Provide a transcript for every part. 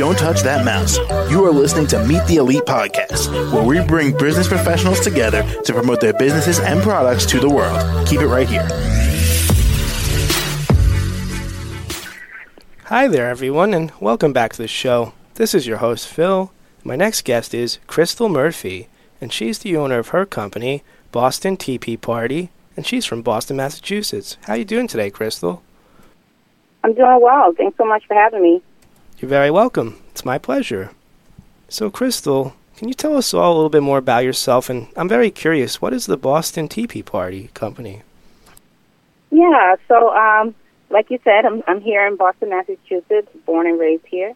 Don't touch that mouse. You are listening to Meet the Elite podcast, where we bring business professionals together to promote their businesses and products to the world. Keep it right here. Hi there, everyone, and welcome back to the show. This is your host, Phil. My next guest is Crystal Murphy, and she's the owner of her company, Boston Teepee Party, and she's from Boston, Massachusetts. How you doing today, Crystal? I'm doing well. Thanks so much for having me. You're very welcome. It's my pleasure. So, Crystal, can you tell us all a little bit more about yourself? And I'm very curious, what is the Boston Teepee Party company? Yeah, so um, like you said, I'm, I'm here in Boston, Massachusetts, born and raised here.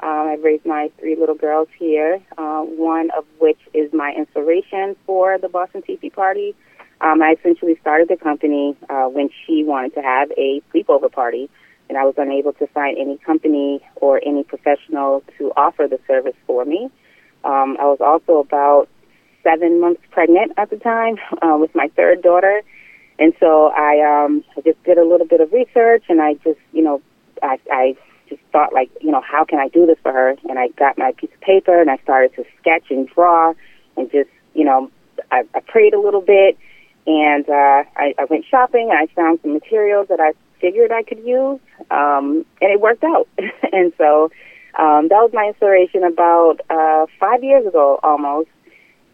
Um, I've raised my three little girls here, uh, one of which is my inspiration for the Boston Teepee Party. Um, I essentially started the company uh, when she wanted to have a sleepover party, and I was unable to find any company or any professional to offer the service for me. Um, I was also about seven months pregnant at the time uh, with my third daughter, and so I um I just did a little bit of research and I just, you know, I I just thought like, you know, how can I do this for her? And I got my piece of paper and I started to sketch and draw and just, you know, I, I prayed a little bit and uh I, I went shopping I found some materials that I figured I could use. Um and it worked out. and so um that was my inspiration about uh five years ago almost.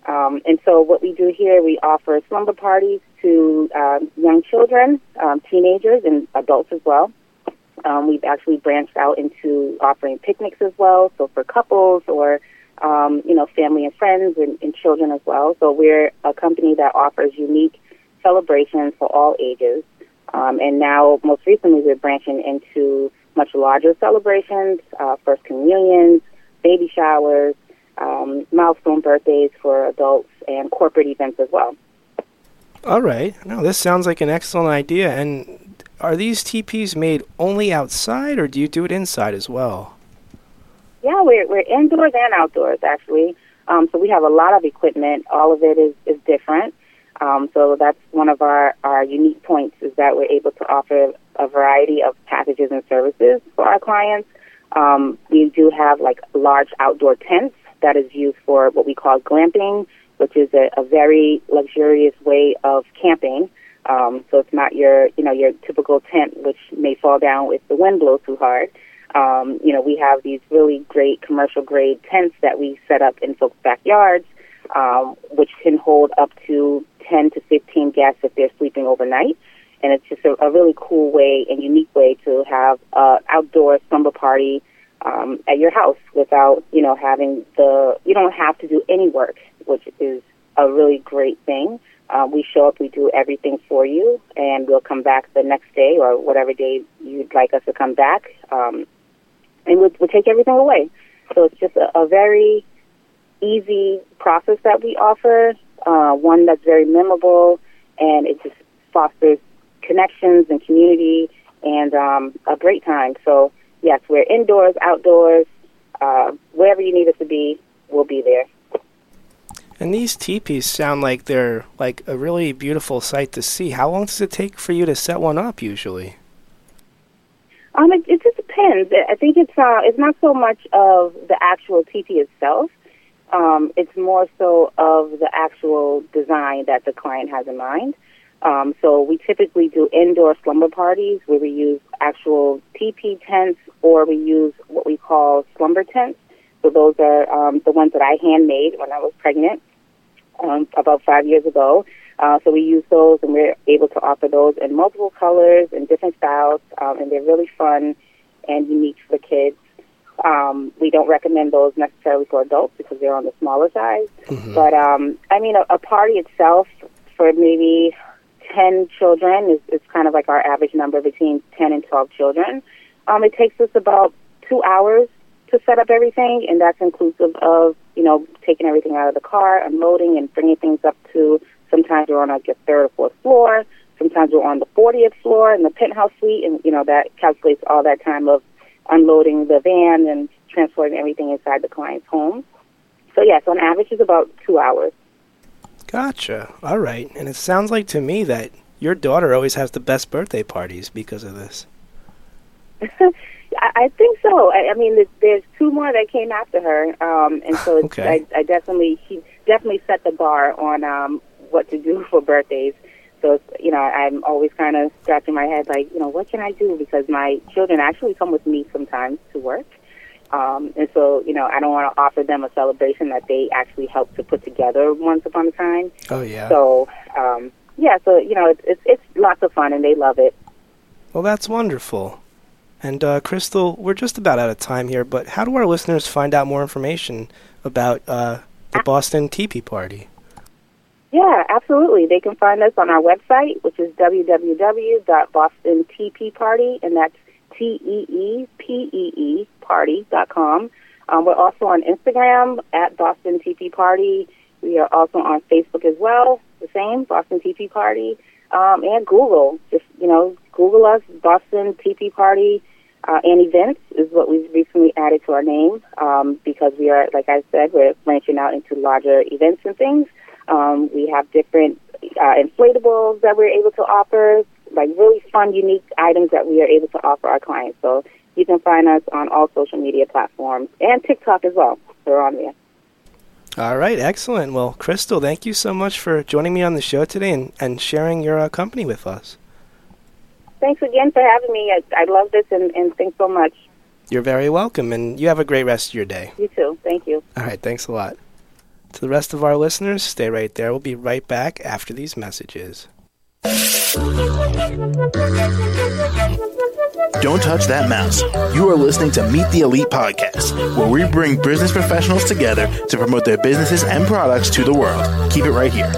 Um, and so what we do here, we offer slumber parties to um, young children, um, teenagers, and adults as well. Um, we've actually branched out into offering picnics as well, so for couples or um, you know family and friends and, and children as well. So we're a company that offers unique celebrations for all ages. Um, and now, most recently, we're branching into much larger celebrations, uh, first communions, baby showers, um, milestone birthdays for adults, and corporate events as well. All right. No, this sounds like an excellent idea. And are these teepees made only outside, or do you do it inside as well? Yeah, we're we're indoors and outdoors actually. Um, so we have a lot of equipment. All of it is is different. Um, so that's one of our our unique points is that we're able to offer a variety of packages and services for our clients. Um, we do have like large outdoor tents that is used for what we call glamping, which is a, a very luxurious way of camping. Um, so it's not your, you know, your typical tent, which may fall down if the wind blows too hard. Um, you know, we have these really great commercial grade tents that we set up in folks' backyards, um, which can hold up to 10 to 15 guests if they're sleeping overnight. And it's just a, a really cool way and unique way to have an outdoor slumber party um, at your house without, you know, having the, you don't have to do any work, which is a really great thing. Uh, we show up, we do everything for you, and we'll come back the next day or whatever day you'd like us to come back, um, and we'll, we'll take everything away. So it's just a, a very easy process that we offer, uh, one that's very memorable, and it just fosters connections and community and um, a great time. So yes, we're indoors, outdoors, uh, wherever you need us to be, we'll be there. And these teepees sound like they're like a really beautiful sight to see. How long does it take for you to set one up usually? Um, it, it just depends. I think it's uh, it's not so much of the actual teepee itself. Um, it's more so of the actual design that the client has in mind. Um, so we typically do indoor slumber parties where we use actual teepee tents or we use what we call slumber tents. So those are um, the ones that I handmade when I was pregnant um, about five years ago. Uh, so we use those and we're able to offer those in multiple colors and different styles, um, and they're really fun and unique for kids. Um, we don't recommend those necessarily for adults because they're on the smaller size. Mm-hmm. But um, I mean, a, a party itself for maybe 10 children is, is kind of like our average number between 10 and 12 children. Um, it takes us about two hours to set up everything, and that's inclusive of, you know, taking everything out of the car, unloading, and bringing things up to sometimes we're on like a third or fourth floor, sometimes we're on the 40th floor in the penthouse suite, and, you know, that calculates all that time of unloading the van and transporting everything inside the client's home. So, yes, on average, it's about two hours. Gotcha. All right. And it sounds like to me that your daughter always has the best birthday parties because of this. I, I think so. I, I mean, there's, two more that came after her, um, and so it's, Okay. I, I definitely she definitely set the bar on um, what to do for birthdays. So it's, you know, I'm always kind of scratching my head, like, you know, what can I do? Because my children actually come with me sometimes to work, um, and so you know, I don't want to offer them a celebration that they actually helped to put together once upon a time. Oh yeah. So um, yeah, so you know, it's, it's it's lots of fun and they love it. Well, that's wonderful. And uh, Crystal, we're just about out of time here, but how do our listeners find out more information about uh, the Boston Teepee Party? Yeah, absolutely. They can find us on our website, which is www.bostonteepeeparty, and that's T E E P E E party.com. Um, we're also on Instagram at Boston Teepee Party. We are also on Facebook as well, the same, Boston Teepee Party, um, and Google. Just, you know, Google us, Boston Teepee Party. Uh, and events is what we've recently added to our name um, because we are, like I said, we're branching out into larger events and things. Um, we have different uh, inflatables that we're able to offer, like really fun, unique items that we are able to offer our clients. So you can find us on all social media platforms and TikTok as well. We're on there. All right, excellent. Well, Crystal, thank you so much for joining me on the show today and, and sharing your uh, company with us. Thanks again for having me. I, I love this and, and thanks so much. You're very welcome, and you have a great rest of your day. You too. Thank you. All right, thanks a lot. To the rest of our listeners, stay right there. We'll be right back after these messages. Don't touch that mouse. You are listening to Meet the Elite Podcast, where we bring business professionals together to promote their businesses and products to the world. Keep it right here.